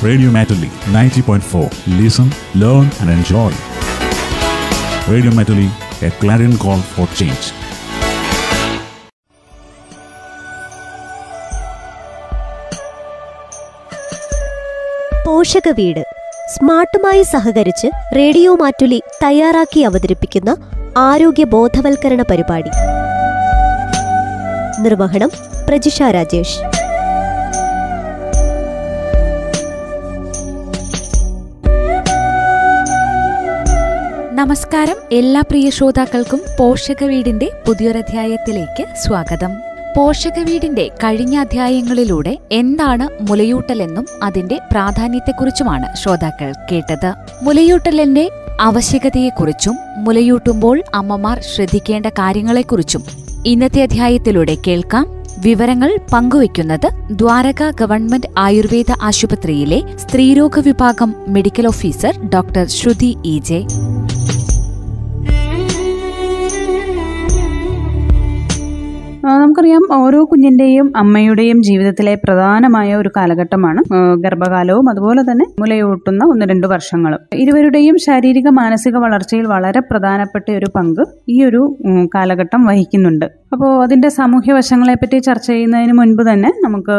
Radio Matuli 90.4. Listen, learn, and enjoy. Radio Matuli, a clarion call for change. പോഷക വീട് സ്മാർട്ടുമായി സഹകരിച്ച് radio Mattoli തയ്യാറാക്കി അവതരിപ്പിക്കുന്ന ആരോഗ്യ ബോധവൽക്കരണ പരിപാടി നിർവഹണം പ്രജിഷ രാജേഷ് നമസ്കാരം. എല്ലാ പ്രിയ ശ്രോതാക്കൾക്കും പോഷക വീടിന്റെ പുതിയൊരധ്യായത്തിലേക്ക് സ്വാഗതം. പോഷക വീടിന്റെ കഴിഞ്ഞ അധ്യായങ്ങളിലൂടെ എന്താണ് മുലയൂട്ടലെന്നും അതിന്റെ പ്രാധാന്യത്തെക്കുറിച്ചുമാണ് ശ്രോതാക്കൾ കേട്ടത്. മുലയൂട്ടലിന്റെ ആവശ്യകതയെക്കുറിച്ചും മുലയൂട്ടുമ്പോൾ അമ്മമാർ ശ്രദ്ധിക്കേണ്ട കാര്യങ്ങളെക്കുറിച്ചും ഇന്നത്തെ അധ്യായത്തിലൂടെ കേൾക്കാം. വിവരങ്ങൾ പങ്കുവയ്ക്കുന്നത് ദ്വാരക ഗവൺമെന്റ് ആയുർവേദ ആശുപത്രിയിലെ സ്ത്രീരോഗ വിഭാഗം medical officer doctor Shruthi E J. Ah, നമുക്കറിയാം ഓരോ കുഞ്ഞിന്റെയും അമ്മയുടെയും ജീവിതത്തിലെ പ്രധാനമായ ഒരു കാലഘട്ടമാണ് ഗർഭകാലവും അതുപോലെ തന്നെ മുലയൂട്ടുന്ന ഒന്ന് രണ്ട് വർഷങ്ങളും. ഇരുവരുടെയും ശാരീരിക മാനസിക വളർച്ചയിൽ വളരെ പ്രധാനപ്പെട്ട ഒരു പങ്ക് ഈ ഒരു കാലഘട്ടം വഹിക്കുന്നുണ്ട്. അപ്പോൾ അതിന്റെ സാമൂഹ്യ വശങ്ങളെപ്പറ്റി ചർച്ച ചെയ്യുന്നതിന് മുൻപ് തന്നെ നമുക്ക്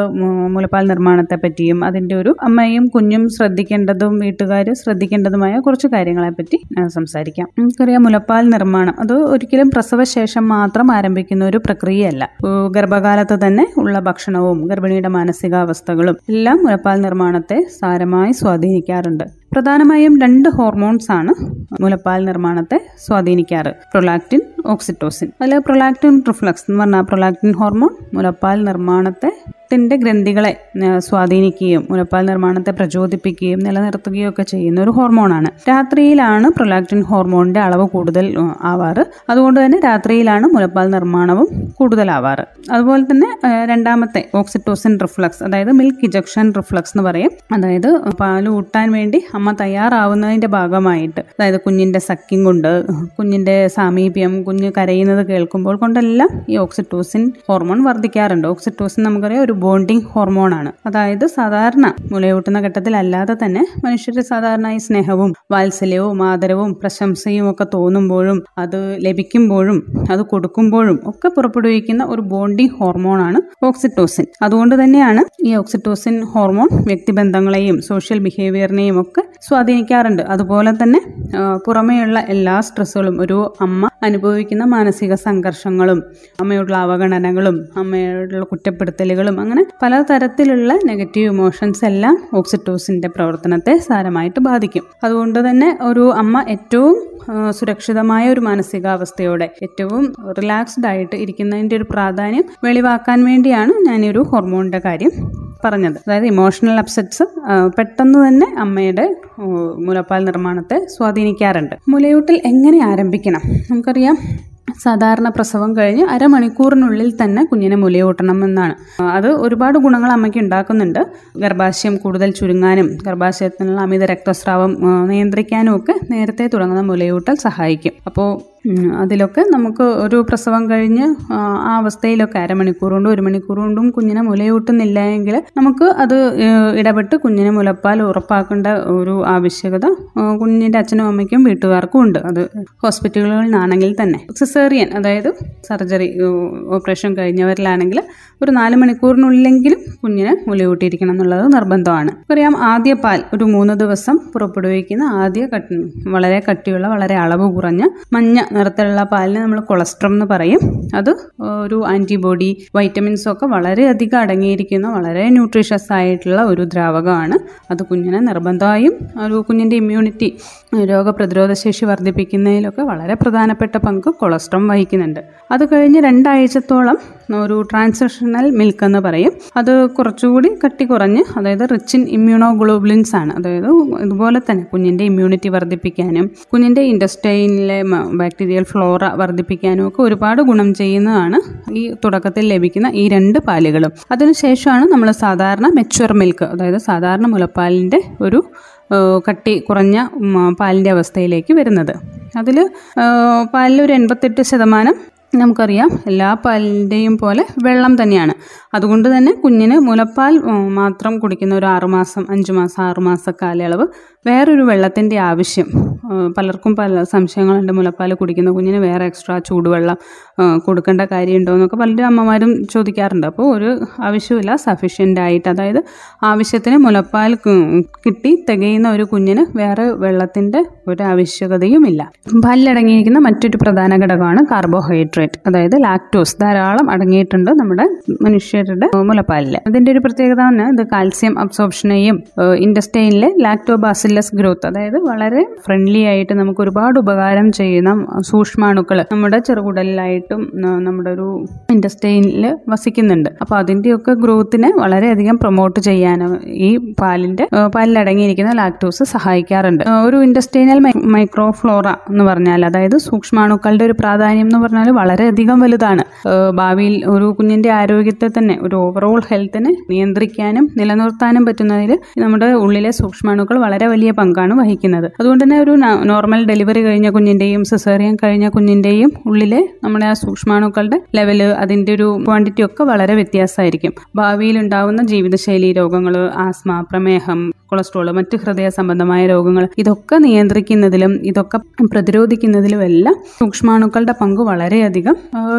മുലപ്പാൽ നിർമ്മാണത്തെ പറ്റിയും അതിന്റെ ഒരു അമ്മയും കുഞ്ഞും ശ്രദ്ധിക്കേണ്ടതും വീട്ടുകാർ ശ്രദ്ധിക്കേണ്ടതുമായ കുറച്ച് കാര്യങ്ങളെപ്പറ്റി പറ്റി സംസാരിക്കാം. നമുക്കറിയാം മുലപ്പാൽ നിർമ്മാണം അത് ഒരിക്കലും പ്രസവശേഷം മാത്രം ആരംഭിക്കുന്ന ഒരു പ്രക്രിയയല്ല. ഗർഭകാലത്ത് തന്നെ ഉള്ള ഭക്ഷണവും ഗർഭിണിയുടെ മാനസികാവസ്ഥകളും എല്ലാം മുലപ്പാൽ നിർമ്മാണത്തെ സാരമായി സ്വാധീനിക്കാറുണ്ട്. പ്രധാനമായും രണ്ട് ഹോർമോൺസ് ആണ് മുലപ്പാൽ നിർമ്മാണത്തെ സ്വാധീനിക്കാറ്. Prolactin oxytocin. അതിൽ പ്രൊലാക്റ്റിൻ റിഫ്ലക്സ് എന്ന് പറഞ്ഞാൽ പ്രൊലാക്റ്റിൻ ഹോർമോൺ മുലപ്പാൽ നിർമ്മാണത്തെ ത്തിന്റെ ഗ്രന്ഥികളെ സ്വാധീനിക്കുകയും മുലപ്പാൽ നിർമ്മാണത്തെ പ്രചോദിപ്പിക്കുകയും നിലനിർത്തുകയും ഒക്കെ ചെയ്യുന്ന ഒരു ഹോർമോണാണ്. രാത്രിയിലാണ് പ്രൊലാക്റ്റിൻ ഹോർമോണിന്റെ അളവ് കൂടുതൽ ആവാറ്. അതുകൊണ്ട് തന്നെ രാത്രിയിലാണ് മുലപ്പാൽ നിർമ്മാണവും കൂടുതലാവാറ്. അതുപോലെ തന്നെ രണ്ടാമത്തെ ഓക്സിറ്റോസിൻ റിഫ്ലക്സ് അതായത് മിൽക്ക് ഇജക്ഷൻ റിഫ്ലക്സ് എന്ന് പറയും. അതായത് പാൽ ഊട്ടാൻ വേണ്ടി അമ്മ തയ്യാറാവുന്നതിന്റെ ഭാഗമായിട്ട് അതായത് കുഞ്ഞിന്റെ സക്കിങ് കൊണ്ട് കുഞ്ഞിന്റെ സാമീപ്യം കുഞ്ഞ് കരയുന്നത് കേൾക്കുമ്പോൾ കൊണ്ടെല്ലാം ഈ ഓക്സിറ്റോസിൻ ഹോർമോൺ വർദ്ധിക്കാറുണ്ട്. ഓക്സിറ്റോസിൻ നമുക്കറിയാം ഒരു ബോണ്ടിങ് ഹോർമോണാണ് അതായത് സാധാരണ മുലയൂട്ടുന്ന ഘട്ടത്തിലല്ലാതെ തന്നെ മനുഷ്യർ സാധാരണ ഈ സ്നേഹവും വാത്സല്യവും ആദരവും പ്രശംസയും ഒക്കെ തോന്നുമ്പോഴും അത് ലഭിക്കുമ്പോഴും അത് കൊടുക്കുമ്പോഴും ഒക്കെ പുറപ്പെടുവിക്കുന്ന ഒരു ബോണ്ടിങ് ഹോർമോണാണ് ഓക്സിറ്റോസിൻ അതുകൊണ്ട് തന്നെയാണ് ഈ ഓക്സിറ്റോസിൻ ഹോർമോൺ വ്യക്തിബന്ധങ്ങളെയും സോഷ്യൽ ബിഹേവിയറിനെയും ഒക്കെ സ്വാധീനിക്കാറുണ്ട്. അതുപോലെ തന്നെ പുറമെയുള്ള എല്ലാ സ്ട്രെസ്സുകളും ഒരു അമ്മ അനുഭവിക്കുന്ന മാനസിക സംഘർഷങ്ങളും അമ്മയോടുള്ള അവഗണനകളും അമ്മയോടുള്ള കുറ്റപ്പെടുത്തലുകളും അങ്ങനെ പലതരത്തിലുള്ള നെഗറ്റീവ് ഇമോഷൻസ് എല്ലാം ഓക്സിറ്റോസിന്റെ പ്രവർത്തനത്തെ സാരമായിട്ട് ബാധിക്കും. അതുകൊണ്ട് തന്നെ ഒരു അമ്മ ഏറ്റവും സുരക്ഷിതമായ ഒരു മാനസികാവസ്ഥയോടെ ഏറ്റവും റിലാക്സ്ഡ് ആയിട്ട് ഇരിക്കുന്നതിന്റെ ഒരു പ്രാധാന്യം വെളിവാക്കാൻ വേണ്ടിയാണ് ഞാൻ ഈ ഒരു ഹോർമോണിന്റെ കാര്യം പറഞ്ഞത്. അതായത് ഇമോഷണൽ അപ്സെറ്റ്സ് പെട്ടെന്ന് തന്നെ അമ്മയുടെ മുലപ്പാൽ നിർമ്മാണത്തെ സ്വാധീനിക്കാറുണ്ട്. മുലയൂട്ടൽ എങ്ങനെ ആരംഭിക്കണം? നമുക്കറിയാം സാധാരണ പ്രസവം കഴിഞ്ഞ് അരമണിക്കൂറിനുള്ളിൽ തന്നെ കുഞ്ഞിനെ മുലയൂട്ടണം എന്നാണ് അത് ഒരുപാട് ഗുണങ്ങൾ അമ്മയ്ക്ക് ഉണ്ടാക്കുന്നുണ്ട്. ഗർഭാശയം കൂടുതൽ ചുരുങ്ങാനും ഗർഭാശയത്തിനുള്ള അമിത രക്തസ്രാവം നിയന്ത്രിക്കാനും ഒക്കെ നേരത്തെ തുടങ്ങുന്ന മുലയൂട്ടൽ സഹായിക്കും. അപ്പോൾ അതിലൊക്കെ നമുക്ക് ഒരു പ്രസവം കഴിഞ്ഞ് ആ, അവസ്ഥയിലൊക്കെ അരമണിക്കൂർ കൊണ്ടും ഒരു മണിക്കൂർ കൊണ്ടും കുഞ്ഞിനെ മുലയൂട്ടുന്നില്ല എങ്കിൽ നമുക്ക് അത് ഇടപെട്ട് കുഞ്ഞിനെ മുലപ്പാൽ ഉറപ്പാക്കേണ്ട ഒരു ആവശ്യകത കുഞ്ഞിന്റെ അച്ഛനും അമ്മയ്ക്കും വീട്ടുകാർക്കും ഉണ്ട്. അത് ഹോസ്പിറ്റലുകളിലാണെങ്കിൽ തന്നെ. സിസേറിയൻ അതായത് സർജറി ഓപ്പറേഷൻ കഴിഞ്ഞവരിലാണെങ്കിൽ ഒരു നാല് മണിക്കൂറിനുള്ളിലെങ്കിലും കുഞ്ഞിനെ മുലയൂട്ടിയിരിക്കണം എന്നുള്ളത് നിർബന്ധമാണ്. അറിയാം ആദ്യ പാൽ ഒരു മൂന്ന് ദിവസം പുറപ്പെടുവിക്കുന്ന ആദ്യ വളരെ കട്ടിയുള്ള വളരെ അളവ് കുറഞ്ഞ മഞ്ഞ നിറത്തിലുള്ള പാലിന് നമ്മൾ കൊളസ്ട്രം എന്ന് പറയും. അത് ഒരു ആന്റിബോഡി വൈറ്റമിൻസ് ഒക്കെ വളരെയധികം അടങ്ങിയിരിക്കുന്ന വളരെ ന്യൂട്രീഷ്യസ് ആയിട്ടുള്ള ഒരു ദ്രാവകമാണ്. അത് കുഞ്ഞിനെ നിർബന്ധമായും ഒരു കുഞ്ഞിന്റെ ഇമ്മ്യൂണിറ്റി രോഗപ്രതിരോധ ശേഷി വർദ്ധിപ്പിക്കുന്നതിലൊക്കെ വളരെ പ്രധാനപ്പെട്ട പങ്ക് കൊളസ്ട്രം വഹിക്കുന്നുണ്ട്. അത് കഴിഞ്ഞ് രണ്ടാഴ്ചത്തോളം ഒരു ട്രാൻസിഷണൽ മിൽക്ക് എന്ന് പറയും. അത് കുറച്ചുകൂടി കട്ടി കുറഞ്ഞ് അതായത് റിച്ച് ഇൻ ഇമ്മ്യൂണോഗ്ലോബുലിൻസ് ആണ്. അതായത് ഇതുപോലെ തന്നെ കുഞ്ഞിന്റെ ഇമ്മ്യൂണിറ്റി വർദ്ധിപ്പിക്കാനും കുഞ്ഞിന്റെ ഇൻഡസ്റ്റൈനിലെ ബാക്ടീരിയൽ ഫ്ലോറ വർദ്ധിപ്പിക്കാനും ഒക്കെ ഒരുപാട് ഗുണം ചെയ്യുന്നതാണ് ഈ തുടക്കത്തിൽ ലഭിക്കുന്ന ഈ രണ്ട് പാലുകളും. അതിനുശേഷമാണ് നമ്മൾ സാധാരണ മെച്ചുവർ മിൽക്ക് അതായത് സാധാരണ മുലപ്പാലിന്റെ ഒരു കട്ടി കുറഞ്ഞ പാലിന്റെ അവസ്ഥയിലേക്ക് വരുന്നത്. അതിൽ പാലിൽ ഒരു എൺപത്തെട്ട് ശതമാനം നമുക്കറിയാം എല്ലാ പാലിന്റെയും പോലെ വെള്ളം തന്നെയാണ്. അതുകൊണ്ട് തന്നെ കുഞ്ഞിന് മുലപ്പാൽ മാത്രം കുടിക്കുന്ന ഒരു ആറുമാസം അഞ്ച് മാസം ആറുമാസ കാലയളവ് വേറൊരു വെള്ളത്തിന്റെ ആവശ്യം. പലർക്കും പല സംശയങ്ങളുണ്ട്. മുലപ്പാൽ കുടിക്കുന്ന കുഞ്ഞിന് വേറെ എക്സ്ട്രാ ചൂടുവെള്ളം കൊടുക്കേണ്ട കാര്യമുണ്ടോ എന്നൊക്കെ പലരും അമ്മമാരും ചോദിക്കാറുണ്ട്. അപ്പോൾ ഒരു ആവശ്യമില്ല സഫീഷ്യന്റ് ആയിട്ട് അതായത് ആവശ്യത്തിന് മുലപ്പാൽ കിട്ടി തികയുന്ന ഒരു കുഞ്ഞിന് വേറെ വെള്ളത്തിന്റെ ഒരു ആവശ്യകതയുമില്ല പല്ലടങ്ങിയിരിക്കുന്ന മറ്റൊരു പ്രധാന ഘടകമാണ് കാർബോഹൈഡ്രേറ്റ് അതായത് ലാക്ടോസ് ധാരാളം അടങ്ങിയിട്ടുണ്ട് നമ്മുടെ മനുഷ്യരുടെ മുലപ്പാലിൽ. അതിന്റെ ഒരു പ്രത്യേകത തന്നെ ഇത് കാൽസ്യം അബ്സോർപ്ഷനെയും ഇൻഡസ്റ്റൈനിലെ ലാക്ടോബാസില്ലസ് ഗ്രോത്ത് അതായത് വളരെ ഫ്രണ്ട്ലി ആയിട്ട് നമുക്ക് ഒരുപാട് ഉപകാരം ചെയ്യുന്ന സൂക്ഷ്മാണുക്കൾ നമ്മുടെ ചെറുകുടലിലായിട്ടും നമ്മുടെ ഒരു ഇൻഡസ്റ്റൈനിൽ വസിക്കുന്നുണ്ട്. അപ്പോൾ അതിന്റെയൊക്കെ ഗ്രോത്തിനെ വളരെയധികം പ്രൊമോട്ട് ചെയ്യാനും ഈ പാലിന്റെ പാലിലടങ്ങിയിരിക്കുന്ന ലാക്ടോസ് സഹായിക്കാറുണ്ട്. ഒരു ഇൻഡസ്റ്റൈനൽ മൈക്രോഫ്ലോറ എന്ന് പറഞ്ഞാൽ അതായത് സൂക്ഷ്മാണുക്കളുടെ ഒരു പ്രാധാന്യം എന്ന് പറഞ്ഞാൽ വളരെയധികം വലുതാണ്. ഭാവിയിൽ ഒരു കുഞ്ഞിന്റെ ആരോഗ്യത്തെ തന്നെ ഒരു ഓവറോൾ ഹെൽത്തിനെ നിയന്ത്രിക്കാനും നിലനിർത്താനും പറ്റുന്നതിൽ നമ്മുടെ ഉള്ളിലെ സൂക്ഷ്മാണുക്കൾ വളരെ വലിയ പങ്കാണ് വഹിക്കുന്നത്. അതുകൊണ്ട് തന്നെ ഒരു നോർമൽ ഡെലിവറി കഴിഞ്ഞ കുഞ്ഞിന്റെയും സിസേറിയൻ കഴിഞ്ഞ കുഞ്ഞിന്റെയും ഉള്ളിലെ നമ്മുടെ ആ സൂക്ഷ്മാണുക്കളുടെ ലെവൽ അതിന്റെ ഒരു ക്വാണ്ടിറ്റി ഒക്കെ വളരെ വ്യത്യാസമായിരിക്കും. ഭാവിയിൽ ഉണ്ടാവുന്ന ജീവിതശൈലി രോഗങ്ങൾ ആസ്മ പ്രമേഹം കൊളസ്ട്രോൾ മറ്റ് ഹൃദയ സംബന്ധമായ രോഗങ്ങൾ ഇതൊക്കെ നിയന്ത്രിക്കുന്നതിലും ഇതൊക്കെ പ്രതിരോധിക്കുന്നതിലും എല്ലാം സൂക്ഷ്മാണുക്കളുടെ പങ്ക് വളരെയധികം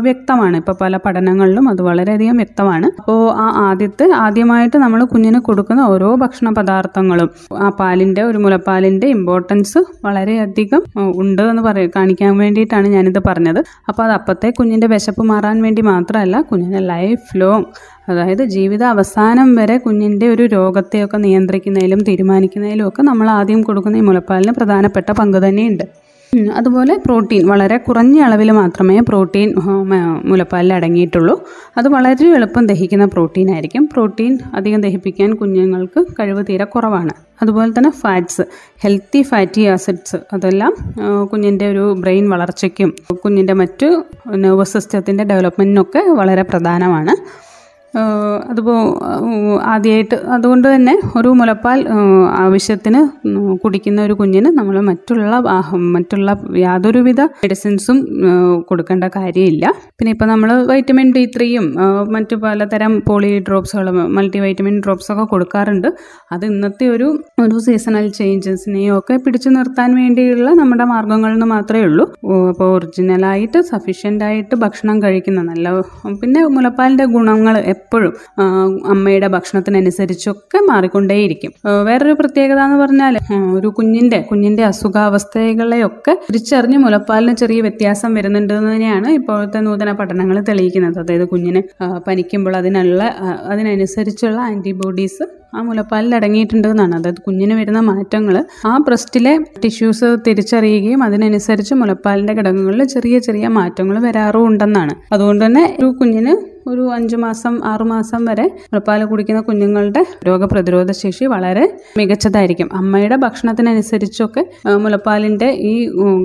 വ്യക്തമാണ്. ഇപ്പോൾ പല പഠനങ്ങളിലും അത് വളരെയധികം വ്യക്തമാണ്. അപ്പോൾ ആ ആദ്യത്തെ ആദ്യമായിട്ട് നമ്മൾ കുഞ്ഞിന് കൊടുക്കുന്ന ഓരോ ഭക്ഷണ പദാർത്ഥങ്ങളും ആ പാലിന്റെ ഒരു മുലപ്പാലിന്റെ ഇമ്പോർട്ടൻസ് വളരെയധികം ഉണ്ട് എന്ന് പറയ കാണിക്കാൻ വേണ്ടിയിട്ടാണ് ഞാനിത് പറഞ്ഞത്. അപ്പോൾ അത് അപ്പത്തെ കുഞ്ഞിന്റെ വിശപ്പ് മാറാൻ വേണ്ടി മാത്രമല്ല കുഞ്ഞിനെ ലൈഫ് ലോങ് അതായത് ജീവിത അവസാനം വരെ കുഞ്ഞിന്റെ ഒരു രോഗത്തെയൊക്കെ നിയന്ത്രിക്കുന്നതിലും തീരുമാനിക്കുന്നതിലും ഒക്കെ നമ്മൾ ആദ്യം കൊടുക്കുന്ന ഈ മുലപ്പാലിന് പ്രധാനപ്പെട്ട പങ്ക് തന്നെയുണ്ട്. അതുപോലെ പ്രോട്ടീൻ വളരെ കുറഞ്ഞ അളവിൽ മാത്രമേ പ്രോട്ടീൻ മുലപ്പാലിൽ അടങ്ങിയിട്ടുള്ളൂ. അത് വളരെ എളുപ്പം ദഹിക്കുന്ന പ്രോട്ടീൻ ആയിരിക്കും. പ്രോട്ടീൻ അധികം ദഹിപ്പിക്കാൻ കുഞ്ഞുങ്ങൾക്ക് കഴിവ് തീരെ കുറവാണ്. അതുപോലെ തന്നെ ഫാറ്റ്സ് ഹെൽത്തി ഫാറ്റി ആസിഡ്സ് അതെല്ലാം കുഞ്ഞിന്റെ ഒരു ബ്രെയിൻ വളർച്ചയ്ക്കും കുഞ്ഞിന്റെ മറ്റു നെർവസ് സിസ്റ്റത്തിന്റെ ഡെവലപ്മെന്റിനൊക്കെ വളരെ പ്രധാനമാണ്. അതുപോ ആദ്യമായിട്ട് അതുകൊണ്ട് തന്നെ ഒരു മുലപ്പാൽ ആവശ്യത്തിന് കുടിക്കുന്ന ഒരു കുഞ്ഞിന് നമ്മൾ മറ്റുള്ള മറ്റുള്ള യാതൊരുവിധ മെഡിസിൻസും കൊടുക്കേണ്ട കാര്യമില്ല. പിന്നെ ഇപ്പോൾ നമ്മൾ വൈറ്റമിൻ ഡി ത്രീയും മറ്റു പലതരം പോളി ഡ്രോപ്സുകളും മൾട്ടി വൈറ്റമിൻ ഡ്രോപ്സൊക്കെ കൊടുക്കാറുണ്ട്. അത് ഇന്നത്തെ ഒരു ഒരു സീസണൽ ചേഞ്ചസിനെയും ഒക്കെ പിടിച്ചു നിർത്താൻ വേണ്ടിയുള്ള നമ്മുടെ മാർഗങ്ങളിൽ നിന്ന് മാത്രമേ ഉള്ളൂ. അപ്പോൾ ഒറിജിനലായിട്ട് സഫീഷ്യന്റ് ആയിട്ട് ഭക്ഷണം കഴിക്കുന്ന നല്ല പിന്നെ മുലപ്പാലിന്റെ ഗുണങ്ങൾ എപ്പോഴും അമ്മയുടെ ഭക്ഷണത്തിനനുസരിച്ചൊക്കെ മാറിക്കൊണ്ടേയിരിക്കും. വേറൊരു പ്രത്യേകത എന്ന് പറഞ്ഞാൽ ഒരു കുഞ്ഞിന്റെ കുഞ്ഞിന്റെ അസുഖാവസ്ഥകളെയൊക്കെ തിരിച്ചറിഞ്ഞ് മുലപ്പാലിന് ചെറിയ വ്യത്യാസം വരുന്നുണ്ട് തന്നെയാണ് ഇപ്പോഴത്തെ നൂതന പഠനങ്ങൾ തെളിയിക്കുന്നത്. അതായത് കുഞ്ഞിന് പനിക്കുമ്പോൾ അതിനുള്ള അതിനനുസരിച്ചുള്ള ആന്റിബോഡീസ് ആ മുലപ്പാലിൽ അടങ്ങിയിട്ടുണ്ടെന്നാണ്. അതായത് കുഞ്ഞിന് വരുന്ന മാറ്റങ്ങൾ ആ ബ്രസ്റ്റിലെ ടിഷ്യൂസ് തിരിച്ചറിയുകയും അതിനനുസരിച്ച് മുലപ്പാലിന്റെ ഘടകങ്ങളിൽ ചെറിയ ചെറിയ മാറ്റങ്ങൾ വരാറും ഉണ്ടെന്നാണ്. അതുകൊണ്ട് തന്നെ ഒരു കുഞ്ഞിന് ഒരു അഞ്ച് മാസം ആറു മാസം വരെ മുലപ്പാൽ കുടിക്കുന്ന കുഞ്ഞുങ്ങളുടെ രോഗപ്രതിരോധ ശേഷി വളരെ മികച്ചതായിരിക്കും. അമ്മയുടെ ഭക്ഷണത്തിനനുസരിച്ചൊക്കെ മുലപ്പാലിന്റെ ഈ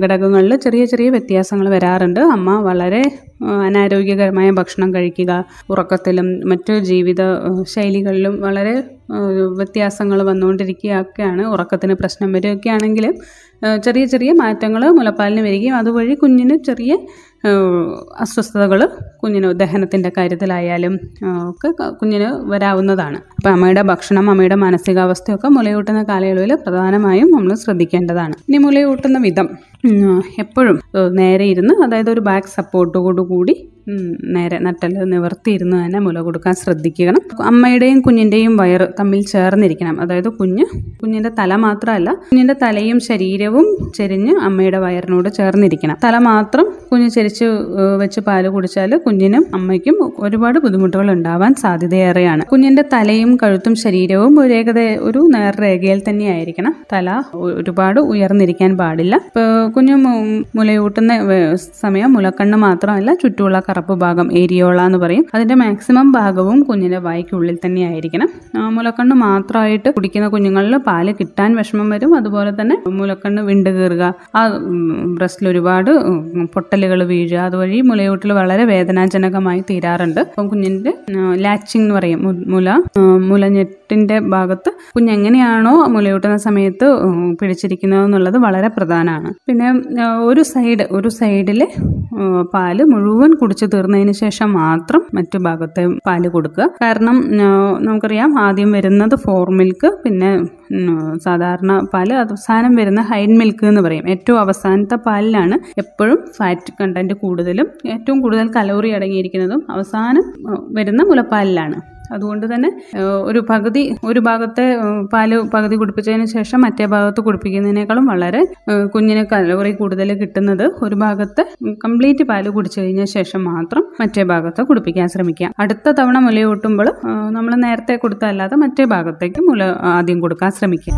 ഘടകങ്ങളിൽ ചെറിയ ചെറിയ വ്യത്യാസങ്ങൾ വരാറുണ്ട്. അമ്മ വളരെ അനാരോഗ്യകരമായ ഭക്ഷണം കഴിക്കുക ഉറക്കത്തിലും മറ്റു ജീവിത ശൈലികളിലും വളരെ വ്യത്യാസങ്ങൾ വന്നുകൊണ്ടിരിക്കുകയൊക്കെയാണ് ഉറക്കത്തിന് പ്രശ്നം വരികയൊക്കെയാണെങ്കിൽ ചെറിയ ചെറിയ മാറ്റങ്ങൾ മുലപ്പാലിന് വരികയും അതുവഴി കുഞ്ഞിന് ചെറിയ അസ്വസ്ഥതകൾ കുഞ്ഞിന് ദഹനത്തിന്റെ കാര്യത്തിലായാലും ഒക്കെ കുഞ്ഞിന് വരാവുന്നതാണ്. അപ്പോൾ അമ്മയുടെ ഭക്ഷണം അമ്മയുടെ മാനസികാവസ്ഥയൊക്കെ മുലയൂട്ടുന്ന കാലയളവിൽ പ്രധാനമായും നമ്മൾ ശ്രദ്ധിക്കേണ്ടതാണ്. ഇനി മുലയൂട്ടുന്ന വിധം എപ്പോഴും നേരെ ഇരുന്ന് അതായത് ഒരു ബാക്ക് സപ്പോർട്ടോടു കൂടി ഉം, നേരെ നട്ടൽ നിവർത്തിയിരുന്ന് തന്നെ മുല കൊടുക്കാൻ ശ്രദ്ധിക്കണം. അമ്മയുടെയും കുഞ്ഞിന്റെയും വയറ് തമ്മിൽ ചേർന്നിരിക്കണം. അതായത് കുഞ്ഞ് കുഞ്ഞിന്റെ തല മാത്രമല്ല കുഞ്ഞിന്റെ തലയും ശരീരവും ചെരിഞ്ഞ് അമ്മയുടെ വയറിനോട് ചേർന്നിരിക്കണം. തല മാത്രം കുഞ്ഞ് ചെരിച്ച് വെച്ച് പാൽ കുടിച്ചാൽ കുഞ്ഞിനും അമ്മയ്ക്കും ഒരുപാട് ബുദ്ധിമുട്ടുകൾ ഉണ്ടാവാൻ സാധ്യതയേറെയാണ്. കുഞ്ഞിന്റെ തലയും കഴുത്തും ശരീരവും ഒരു ഏകദ ഒരു നേർരേഖയിൽ തന്നെയായിരിക്കണം. തല ഒരുപാട് ഉയർന്നിരിക്കാൻ പാടില്ല. കുഞ്ഞ് മുലയൂട്ടുന്ന സമയം മുലക്കണ്ണ് മാത്രമല്ല ചുറ്റുമുള്ള കറുപ്പ് ഭാഗം ഏരിയോള എന്ന് പറയും. അതിന്റെ മാക്സിമം ഭാഗവും കുഞ്ഞിന്റെ വായ്ക്കുള്ളിൽ തന്നെയായിരിക്കണം. മുലക്കണ്ണ് മാത്രമായിട്ട് കുടിക്കുന്ന കുഞ്ഞുങ്ങളിൽ പാൽ കിട്ടാൻ വിഷമം വരും. അതുപോലെ തന്നെ മുലക്കണ്ണ് വിണ്ടുകീറുക ആ ബ്രസ്റ്റിൽ ഒരുപാട് പൊട്ട പൊട്ടലുകൾ വീഴുക അതുവഴി മുലയൂട്ടൽ വളരെ വേദനാജനകമായി തീരാറുണ്ട്. അപ്പം കുഞ്ഞിന്റെ ലാച്ചിങ് എന്ന് പറയും മുല മുലഞ്ഞെട്ടിന്റെ ഭാഗത്ത് കുഞ്ഞ് എങ്ങനെയാണോ മുലയൂട്ടുന്ന സമയത്ത് പിടിച്ചിരിക്കുന്നത് എന്നുള്ളത് വളരെ പ്രധാനമാണ്. പിന്നെ ഒരു സൈഡ് ഒരു സൈഡിൽ പാൽ മുഴുവൻ കുടിച്ചു തീർന്നതിന് ശേഷം മാത്രം മറ്റു ഭാഗത്തെ പാൽ കൊടുക്കുക. കാരണം നമുക്കറിയാം ആദ്യം വരുന്നത് ഫോർ മിൽക്ക് പിന്നെ സാധാരണ പാൽ അവസാനം വരുന്ന ഹൈൻ മിൽക്ക് എന്ന് പറയും. ഏറ്റവും അവസാനത്തെ പാലിലാണ് എപ്പോഴും ഫാറ്റ് കണ്ടന്റ് കൂടുതലും ഏറ്റവും കൂടുതൽ കലോറി അടങ്ങിയിരിക്കുന്നതും അവസാനം വരുന്ന മുലപ്പാലിലാണ്. അതുകൊണ്ട് തന്നെ ഒരു പകുതി ഒരു ഭാഗത്തെ പാൽ പകുതി കുടിപ്പിച്ചതിന് ശേഷം മറ്റേ ഭാഗത്ത് കുടിപ്പിക്കുന്നതിനേക്കാളും വളരെ കുഞ്ഞിന് കലോറി കൂടുതൽ കിട്ടുന്നത് ഒരു ഭാഗത്ത് കംപ്ലീറ്റ് പാൽ കുടിച്ചു കഴിഞ്ഞ ശേഷം മാത്രം മറ്റേ ഭാഗത്ത് കുടിപ്പിക്കാൻ ശ്രമിക്കുക. അടുത്ത തവണ മുലയൂട്ടുമ്പോൾ നമ്മൾ നേരത്തെ കൊടുത്തല്ലാതെ മറ്റേ ഭാഗത്തേക്ക് മുല ആദ്യം കൊടുക്കാൻ ശ്രമിക്കുക.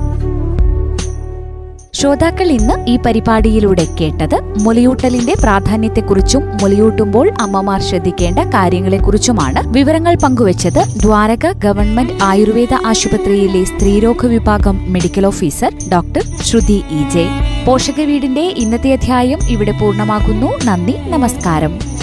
ശ്രോതാക്കൾ ഇന്ന് ഈ പരിപാടിയിലൂടെ കേട്ടത് മുലയൂട്ടലിന്റെ പ്രാധാന്യത്തെക്കുറിച്ചും മുലയൂട്ടുമ്പോൾ അമ്മമാർ ശ്രദ്ധിക്കേണ്ട കാര്യങ്ങളെക്കുറിച്ചുമാണ് വിവരങ്ങൾ പങ്കുവച്ചത് ദ്വാരക ഗവൺമെന്റ് ആയുർവേദ ആശുപത്രിയിലെ സ്ത്രീരോഗ വിഭാഗം medical officer doctor Shruthi E J. പോഷകവീടിന്റെ ഇന്നത്തെ അധ്യായം ഇവിടെ പൂർണമാകുന്നു. നന്ദി നമസ്കാരം.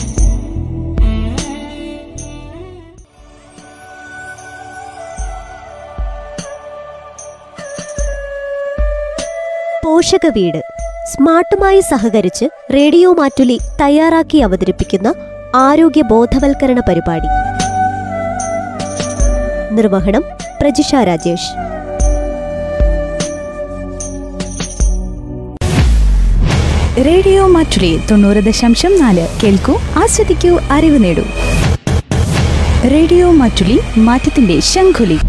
പോഷക വീട് സ്മാർട്ടുമായി സഹകരിച്ച് റേഡിയോ മാറ്റുലി തയ്യാറാക്കി അവതരിപ്പിക്കുന്ന ആരോഗ്യ ബോധവൽക്കരണ പരിപാടി. നിർവഹണം പ്രജിഷ രാജേഷ്. റേഡിയോ മാറ്റുലി തൊണ്ണൂറ് ദശാംശം നാല് കേൾക്കൂ ആസ്വദിക്കൂ അറിവ് നേടൂ. റേഡിയോ മാറ്റുലി മാറ്റത്തിന്റെ ശംഖുലി.